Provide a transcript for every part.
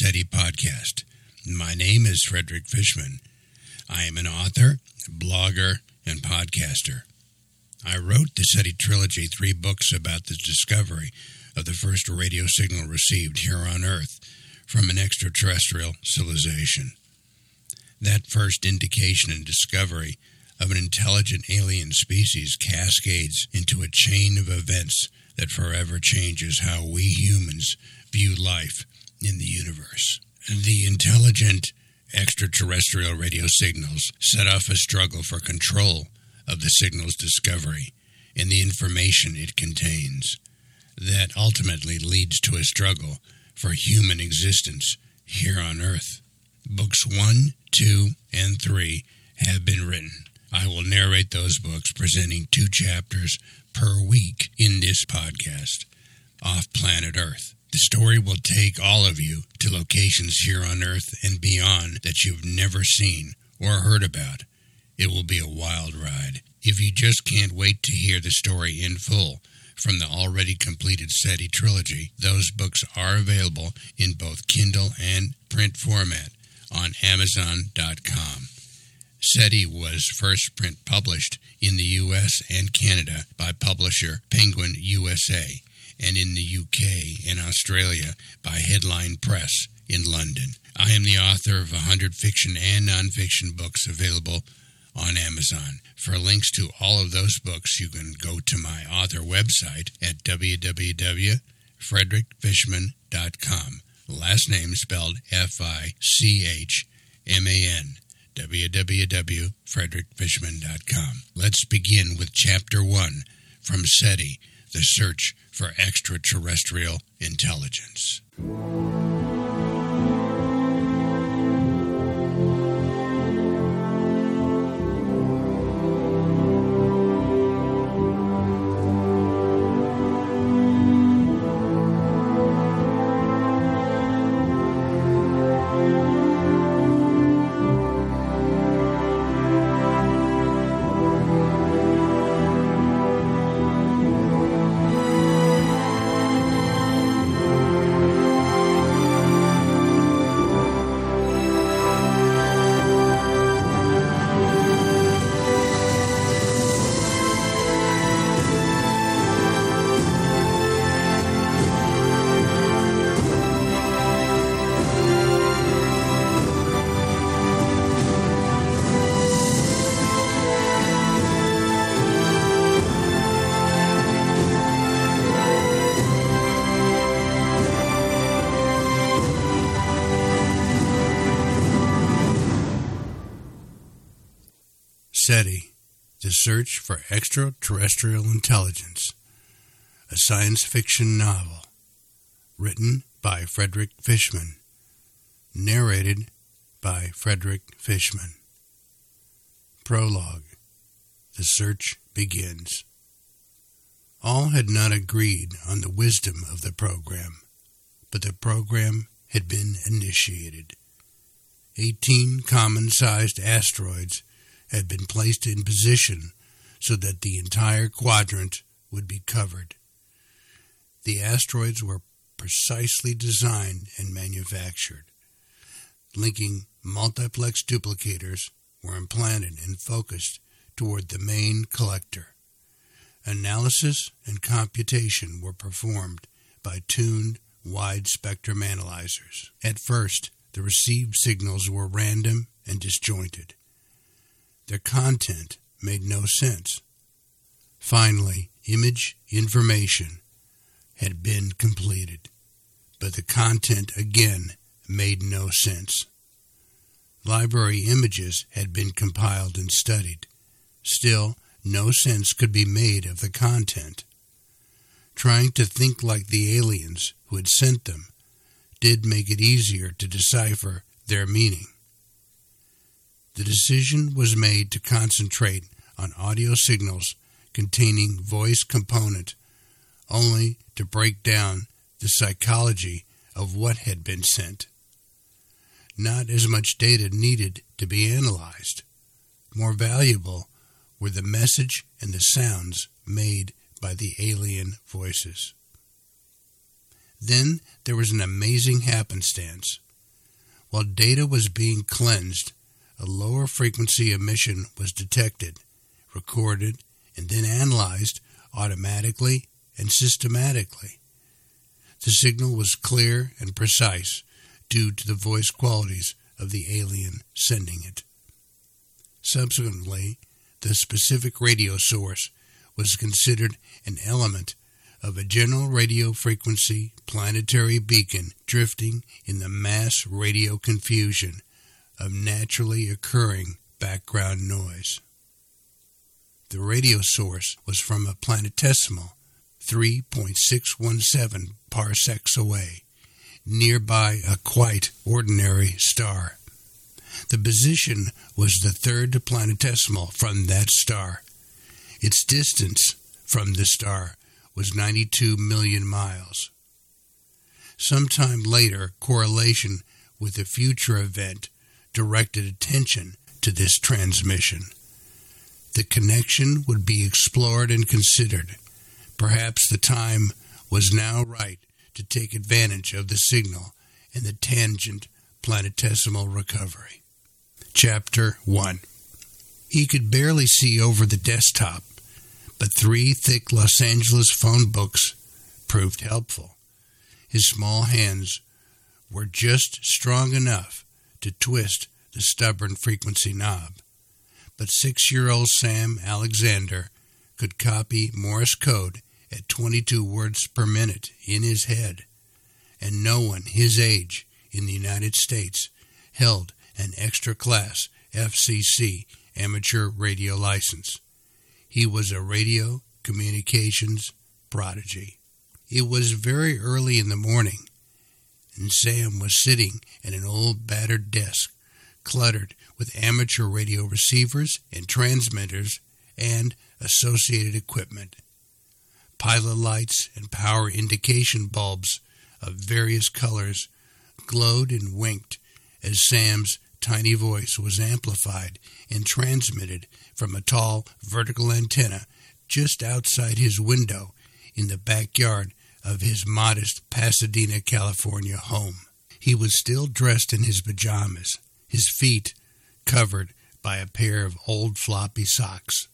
SETI podcast. My name is Frederick Fichman. I am an author, blogger, and podcaster. I wrote the SETI trilogy, three books about the discovery of the first radio signal received here on Earth from an extraterrestrial civilization. That first indication and discovery of an intelligent alien species cascades into a chain of events that forever changes how we humans view life in the universe. The intelligent extraterrestrial radio signals set off a struggle for control of the signal's discovery and the information it contains. That ultimately leads to a struggle for human existence here on Earth. Books 1, 2, and 3 have been written. I will narrate those books, presenting two chapters per week in this podcast, Off Planet Earth. The story will take all of you to locations here on Earth and beyond that you've never seen or heard about. It will be a wild ride. If you just can't wait to hear the story in full from the already completed SETI trilogy, those books are available in both Kindle and print format on Amazon.com. SETI was first print published in the US and Canada by publisher Penguin USA and in the UK and Australia by Headline Press in London. I am the author of 100 fiction and nonfiction books available on Amazon. For links to all of those books, you can go to my author website at www.frederickfichman.com. Last name spelled F I C H M A N www.frederickfichman.com. Let's begin with Chapter 1 from SETI The Search for Extraterrestrial Intelligence. Search for Extraterrestrial Intelligence, a science fiction novel, written by Frederick Fichman, narrated by Frederick Fichman. Prologue The Search Begins. All had not agreed on the wisdom of the program, but the program had been initiated. Eighteen common sized asteroids had been placed in position so that the entire quadrant would be covered. The asteroids were precisely designed and manufactured. Linking multiplex duplicators were implanted and focused toward the main collector. Analysis and computation were performed by tuned wide spectrum analyzers. At first, the received signals were random and disjointed. Their content made no sense. Finally, image information had been completed, but the content again made no sense. Library images had been compiled and studied. Still, no sense could be made of the content. Trying to think like the aliens who had sent them did make it easier to decipher their meaning the decision was made to concentrate on audio signals containing voice component only to break down the psychology of what had been sent. Not as much data needed to be analyzed. More valuable were the message and the sounds made by the alien voices. Then there was an amazing happenstance. While data was being cleansed, a lower frequency emission was detected, recorded, and then analyzed automatically and systematically. The signal was clear and precise due to the voice qualities of the alien sending it. Subsequently, the specific radio source was considered an element of a general radio frequency planetary beacon drifting in the mass radio confusion of naturally occurring background noise. The radio source was from a planetesimal 3.617 parsecs away, nearby a quite ordinary star. The position was the third planetesimal from that star. Its distance from the star was 92 million miles. Sometime later, correlation with a future event directed attention to this transmission. The connection would be explored and considered. Perhaps the time was now right to take advantage of the signal and the tangent planetesimal recovery. Chapter 1 He could barely see over the desktop but three thick Los Angeles phone books proved helpful. His small hands were just strong enough to twist the stubborn frequency knob. But six year old Sam Alexander could copy Morse code at 22 words per minute in his head, and no one his age in the United States held an extra class FCC amateur radio license. He was a radio communications prodigy. It was very early in the morning, and Sam was sitting at an old battered desk, cluttered with amateur radio receivers and transmitters and associated equipment. Pilot lights and power indication bulbs of various colors glowed and winked as Sam's tiny voice was amplified and transmitted from a tall vertical antenna just outside his window in the backyard of his modest Pasadena, California home. He was still dressed in his pajamas, his feet covered by a pair of old floppy socks.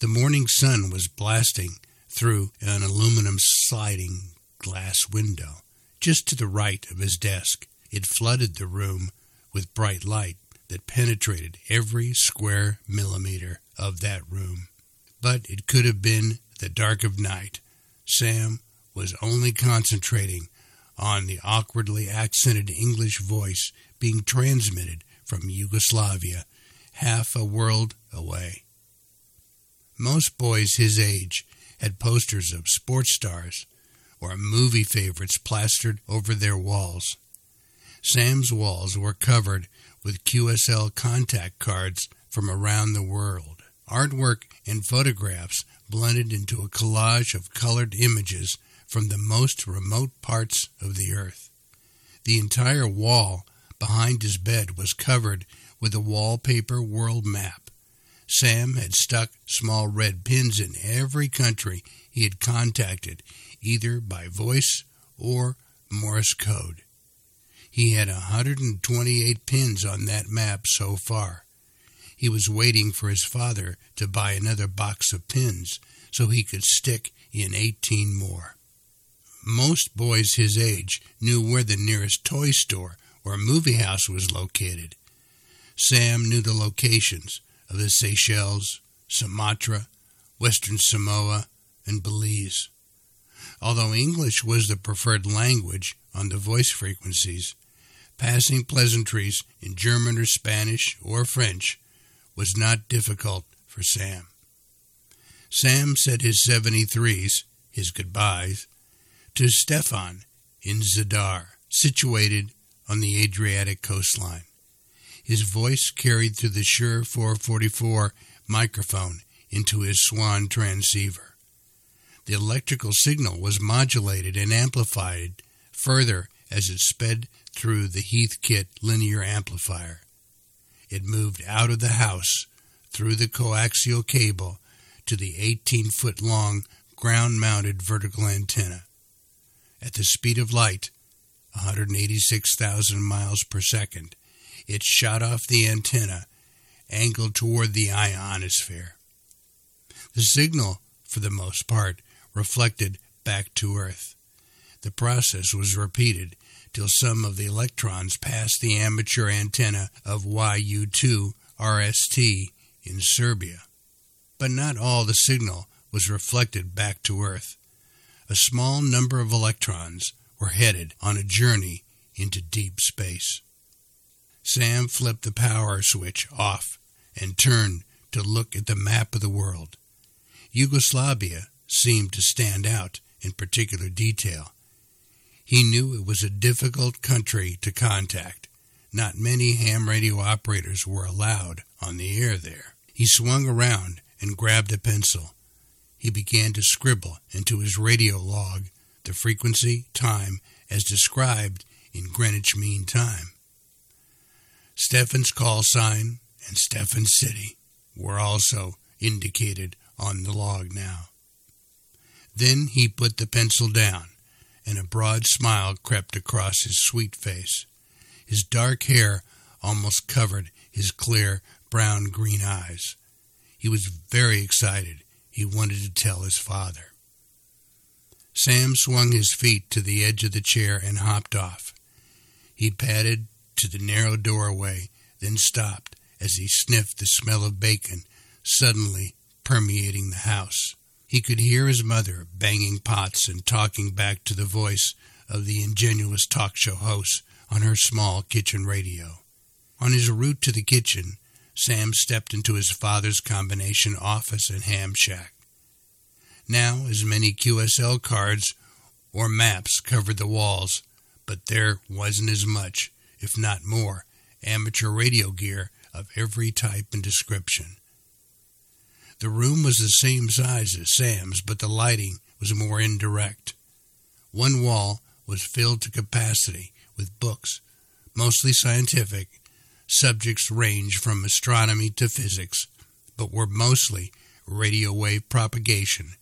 The morning sun was blasting through an aluminum sliding glass window just to the right of his desk. It flooded the room with bright light that penetrated every square millimeter of that room. But it could have been the dark of night. Sam was only concentrating on the awkwardly accented English voice being transmitted from Yugoslavia, half a world away. Most boys his age had posters of sports stars or movie favorites plastered over their walls. Sam's walls were covered with QSL contact cards from around the world. Artwork and photographs blended into a collage of colored images from the most remote parts of the earth. The entire wall behind his bed was covered with a wallpaper world map. Sam had stuck small red pins in every country he had contacted, either by voice or Morse code. He had 128 pins on that map so far. He was waiting for his father to buy another box of pins so he could stick in 18 more. Most boys his age knew where the nearest toy store or movie house was located. Sam knew the locations of the Seychelles, Sumatra, Western Samoa, and Belize. Although English was the preferred language on the voice frequencies, Passing pleasantries in German or Spanish or French was not difficult for Sam. Sam said his 73s, his goodbyes, to Stefan in Zadar, situated on the Adriatic coastline. His voice carried through the Shure 444 microphone into his Swan transceiver. The electrical signal was modulated and amplified further as it sped through the Heathkit linear amplifier. It moved out of the house through the coaxial cable to the 18 foot long ground mounted vertical antenna. At the speed of light, 186,000 miles per second. It shot off the antenna, angled toward the ionosphere. The signal, for the most part, reflected back to Earth. The process was repeated till some of the electrons passed the amateur antenna of YU2 RST in Serbia. But not all the signal was reflected back to Earth. A small number of electrons were headed on a journey into deep space. Sam flipped the power switch off and turned to look at the map of the world. Yugoslavia seemed to stand out in particular detail. He knew it was a difficult country to contact. Not many ham radio operators were allowed on the air there. He swung around and grabbed a pencil. He began to scribble into his radio log the frequency, time, as described in Greenwich Mean Time. Stefan's call sign and Stephan City were also indicated on the log now. Then he put the pencil down, and a broad smile crept across his sweet face. His dark hair almost covered his clear brown green eyes. He was very excited. He wanted to tell his father. Sam swung his feet to the edge of the chair and hopped off. He padded to the narrow doorway, then stopped as he sniffed the smell of bacon suddenly permeating the house. He could hear his mother banging pots and talking back to the voice of the ingenuous talk show host on her small kitchen radio. On his route to the kitchen, Sam stepped into his father's combination office and ham shack. Now, as many QSL cards or maps covered the walls, but there wasn't as much, if not more, amateur radio gear of every type and description. The room was the same size as Sam's, but the lighting was more indirect. One wall was filled to capacity with books, mostly scientific. Subjects ranged from astronomy to physics, but were mostly radio wave propagation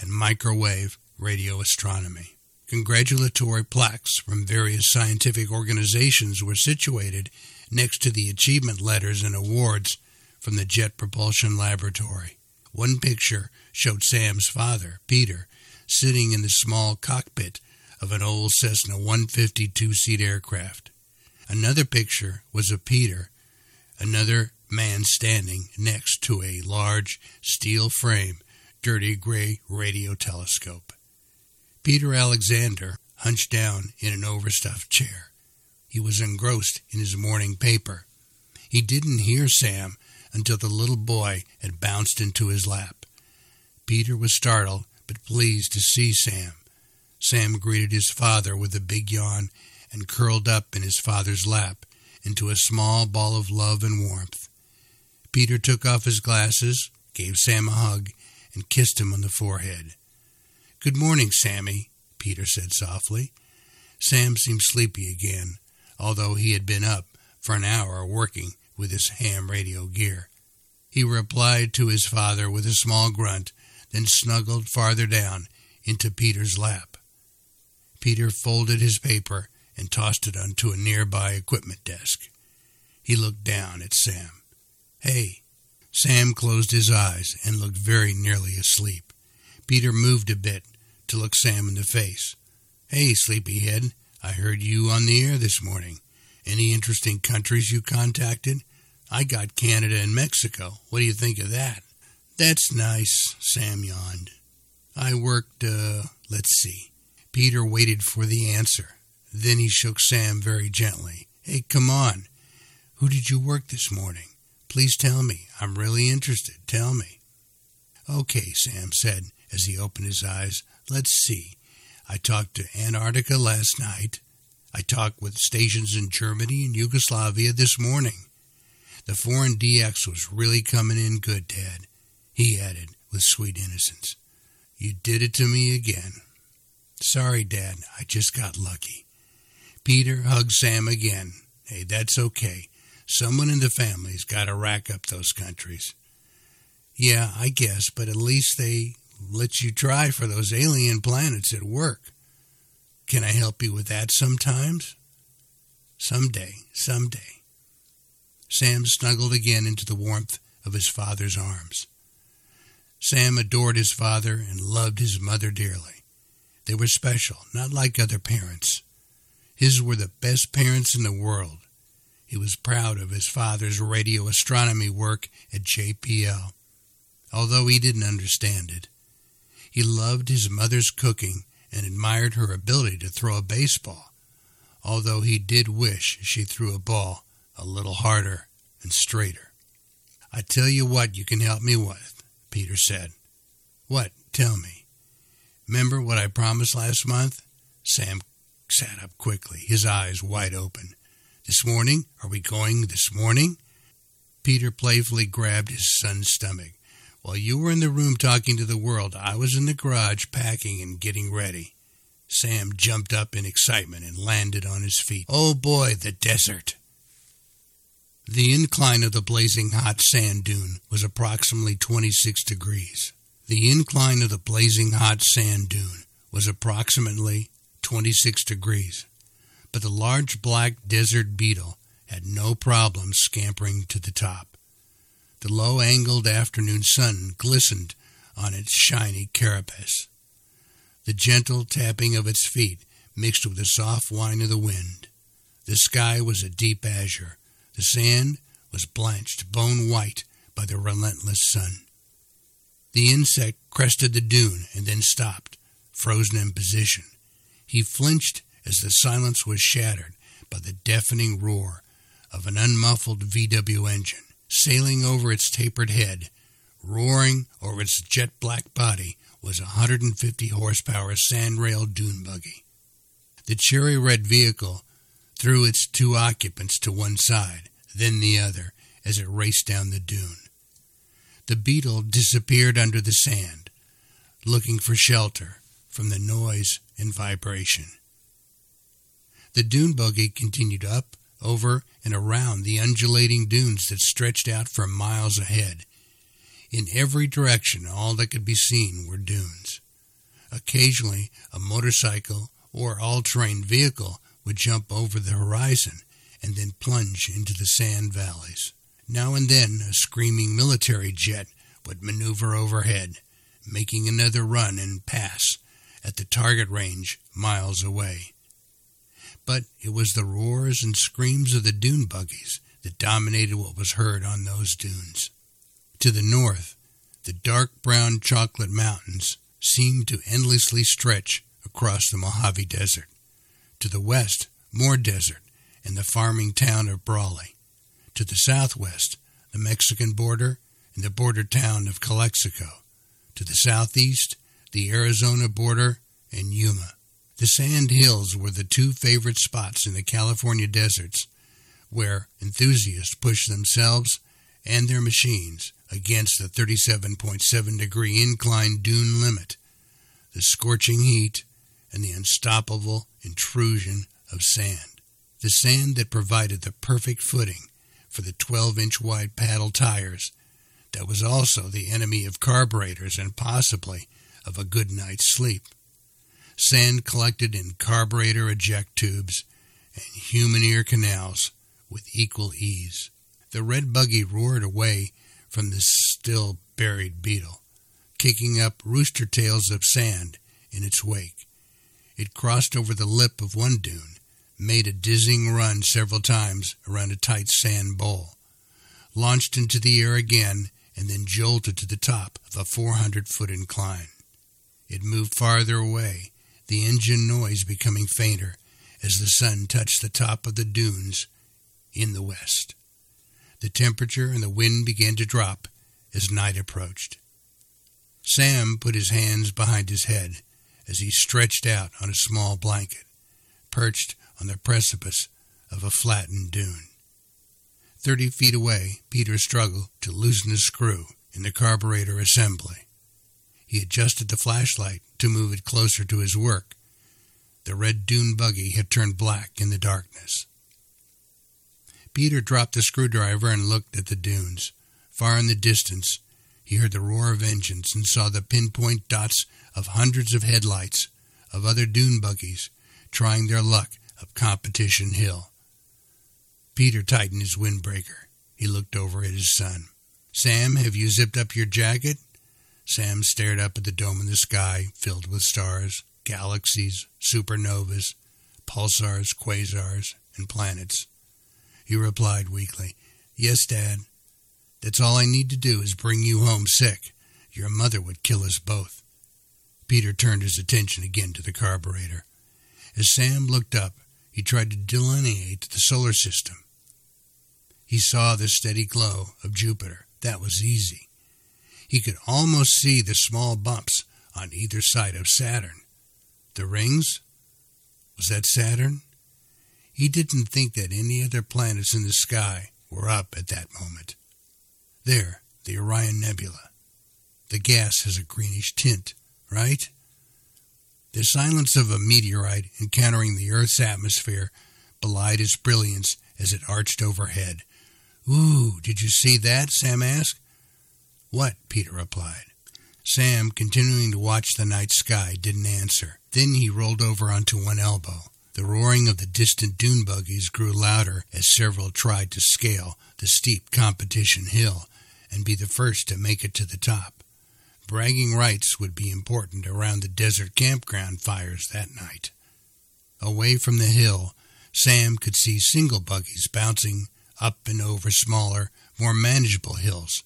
and microwave radio astronomy. Congratulatory plaques from various scientific organizations were situated next to the achievement letters and awards from the Jet Propulsion Laboratory. One picture showed Sam's father, Peter, sitting in the small cockpit of an old Cessna 152 seat aircraft. Another picture was of Peter, another man standing next to a large steel frame dirty gray radio telescope. Peter Alexander hunched down in an overstuffed chair. He was engrossed in his morning paper. He didn't hear Sam until the little boy had bounced into his lap. Peter was startled but pleased to see Sam. Sam greeted his father with a big yawn and curled up in his father's lap into a small ball of love and warmth. Peter took off his glasses, gave Sam a hug, and kissed him on the forehead. Good morning, Sammy, Peter said softly. Sam seemed sleepy again, although he had been up for an hour working with his ham radio gear. He replied to his father with a small grunt, then snuggled farther down into Peter's lap. Peter folded his paper and tossed it onto a nearby equipment desk. He looked down at Sam. Hey, Sam closed his eyes and looked very nearly asleep. Peter moved a bit to look Sam in the face. Hey, sleepyhead, I heard you on the air this morning. Any interesting countries you contacted? I got Canada and Mexico. What do you think of that? That's nice, Sam yawned. I worked, uh, let's see. Peter waited for the answer. Then he shook Sam very gently. Hey, come on. Who did you work this morning? Please tell me. I'm really interested. Tell me. Okay, Sam said as he opened his eyes. Let's see. I talked to Antarctica last night. I talked with stations in Germany and Yugoslavia this morning. The foreign DX was really coming in good, Dad, he added with sweet innocence. You did it to me again. Sorry, Dad, I just got lucky. Peter hugged Sam again. Hey, that's okay. Someone in the family's got to rack up those countries. Yeah, I guess, but at least they let you try for those alien planets at work. Can I help you with that sometimes? Someday, someday. Sam snuggled again into the warmth of his father's arms. Sam adored his father and loved his mother dearly. They were special, not like other parents. His were the best parents in the world. He was proud of his father's radio astronomy work at JPL, although he didn't understand it. He loved his mother's cooking and admired her ability to throw a baseball, although he did wish she threw a ball a little harder and straighter. I tell you what you can help me with, Peter said. What? Tell me. Remember what I promised last month? Sam sat up quickly, his eyes wide open. This morning? Are we going this morning? Peter playfully grabbed his son's stomach. While you were in the room talking to the world, I was in the garage packing and getting ready. Sam jumped up in excitement and landed on his feet. Oh boy, the desert! The incline of the blazing hot sand dune was approximately 26 degrees. The incline of the blazing hot sand dune was approximately 26 degrees, but the large black desert beetle had no problem scampering to the top. The low angled afternoon sun glistened on its shiny carapace. The gentle tapping of its feet mixed with the soft whine of the wind. The sky was a deep azure. The sand was blanched bone white by the relentless sun. The insect crested the dune and then stopped, frozen in position. He flinched as the silence was shattered by the deafening roar of an unmuffled VW engine sailing over its tapered head, roaring over its jet black body, was a 150 horsepower sandrail dune buggy. The cherry red vehicle threw its two occupants to one side, then the other, as it raced down the dune. The beetle disappeared under the sand, looking for shelter from the noise and vibration. The dune buggy continued up over and around the undulating dunes that stretched out for miles ahead. In every direction, all that could be seen were dunes. Occasionally, a motorcycle or all terrain vehicle would jump over the horizon and then plunge into the sand valleys. Now and then, a screaming military jet would maneuver overhead, making another run and pass at the target range miles away but it was the roars and screams of the dune buggies that dominated what was heard on those dunes. To the north, the dark brown chocolate mountains seemed to endlessly stretch across the Mojave Desert. To the west, more desert and the farming town of Brawley. To the southwest, the Mexican border and the border town of Calexico. To the southeast, the Arizona border and Yuma. The sand hills were the two favorite spots in the California deserts where enthusiasts pushed themselves and their machines against the 37.7 degree incline dune limit, the scorching heat, and the unstoppable intrusion of sand. The sand that provided the perfect footing for the 12 inch wide paddle tires that was also the enemy of carburetors and possibly of a good night's sleep sand collected in carburetor eject tubes and human ear canals with equal ease. The red buggy roared away from the still buried beetle, kicking up rooster tails of sand in its wake. It crossed over the lip of one dune, made a dizzying run several times around a tight sand bowl, launched into the air again, and then jolted to the top of a 400 foot incline. It moved farther away, the engine noise becoming fainter as the sun touched the top of the dunes in the west. The temperature and the wind began to drop as night approached. Sam put his hands behind his head as he stretched out on a small blanket, perched on the precipice of a flattened dune. Thirty feet away, Peter struggled to loosen a screw in the carburetor assembly. He adjusted the flashlight to move it closer to his work. The red dune buggy had turned black in the darkness. Peter dropped the screwdriver and looked at the dunes. Far in the distance, he heard the roar of engines and saw the pinpoint dots of hundreds of headlights of other dune buggies trying their luck up Competition Hill. Peter tightened his windbreaker. He looked over at his son. Sam, have you zipped up your jacket? Sam stared up at the dome in the sky, filled with stars, galaxies, supernovas, pulsars, quasars, and planets. He replied weakly, Yes, Dad. That's all I need to do is bring you home sick. Your mother would kill us both. Peter turned his attention again to the carburetor. As Sam looked up, he tried to delineate the solar system. He saw the steady glow of Jupiter. That was easy. He could almost see the small bumps on either side of Saturn. The rings? Was that Saturn? He didn't think that any other planets in the sky were up at that moment. There, the Orion Nebula. The gas has a greenish tint, right? The silence of a meteorite encountering the Earth's atmosphere belied its brilliance as it arched overhead. Ooh, did you see that? Sam asked. What? Peter replied. Sam, continuing to watch the night sky, didn't answer. Then he rolled over onto one elbow. The roaring of the distant dune buggies grew louder as several tried to scale the steep competition hill and be the first to make it to the top. Bragging rights would be important around the desert campground fires that night. Away from the hill, Sam could see single buggies bouncing up and over smaller, more manageable hills,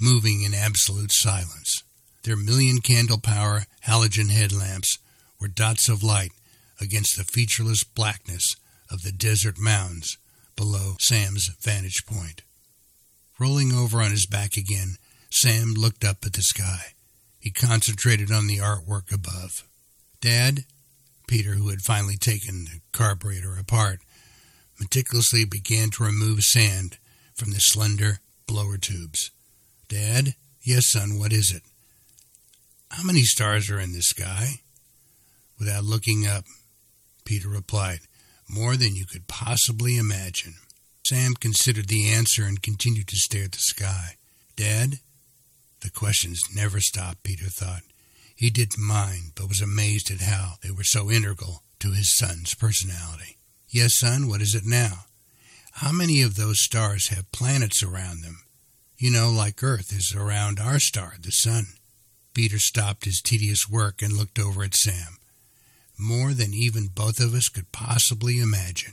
moving in absolute silence. Their million candle power halogen headlamps were dots of light against the featureless blackness of the desert mounds below Sam's vantage point. Rolling over on his back again, Sam looked up at the sky. He concentrated on the artwork above. Dad, Peter, who had finally taken the carburetor apart, meticulously began to remove sand from the slender blower tubes. Dad? Yes, son, what is it? How many stars are in the sky? Without looking up, Peter replied, More than you could possibly imagine. Sam considered the answer and continued to stare at the sky. Dad? The questions never stopped, Peter thought. He didn't mind, but was amazed at how they were so integral to his son's personality. Yes, son, what is it now? How many of those stars have planets around them? You know, like Earth is around our star, the sun. Peter stopped his tedious work and looked over at Sam. More than even both of us could possibly imagine.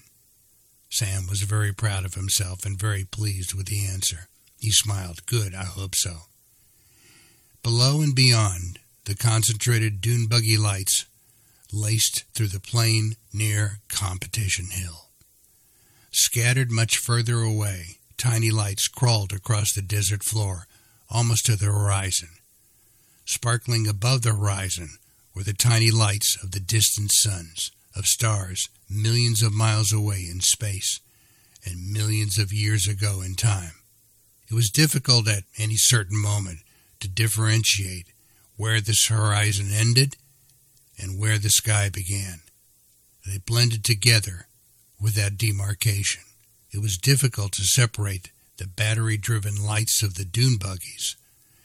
Sam was very proud of himself and very pleased with the answer. He smiled. Good, I hope so. Below and beyond, the concentrated dune buggy lights laced through the plain near Competition Hill. Scattered much further away, tiny lights crawled across the desert floor, almost to the horizon. Sparkling above the horizon were the tiny lights of the distant suns, of stars millions of miles away in space and millions of years ago in time. It was difficult at any certain moment to differentiate where this horizon ended and where the sky began. They blended together without demarcation. It was difficult to separate the battery driven lights of the dune buggies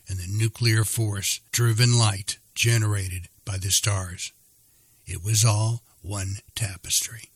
and the nuclear force driven light generated by the stars. It was all one tapestry.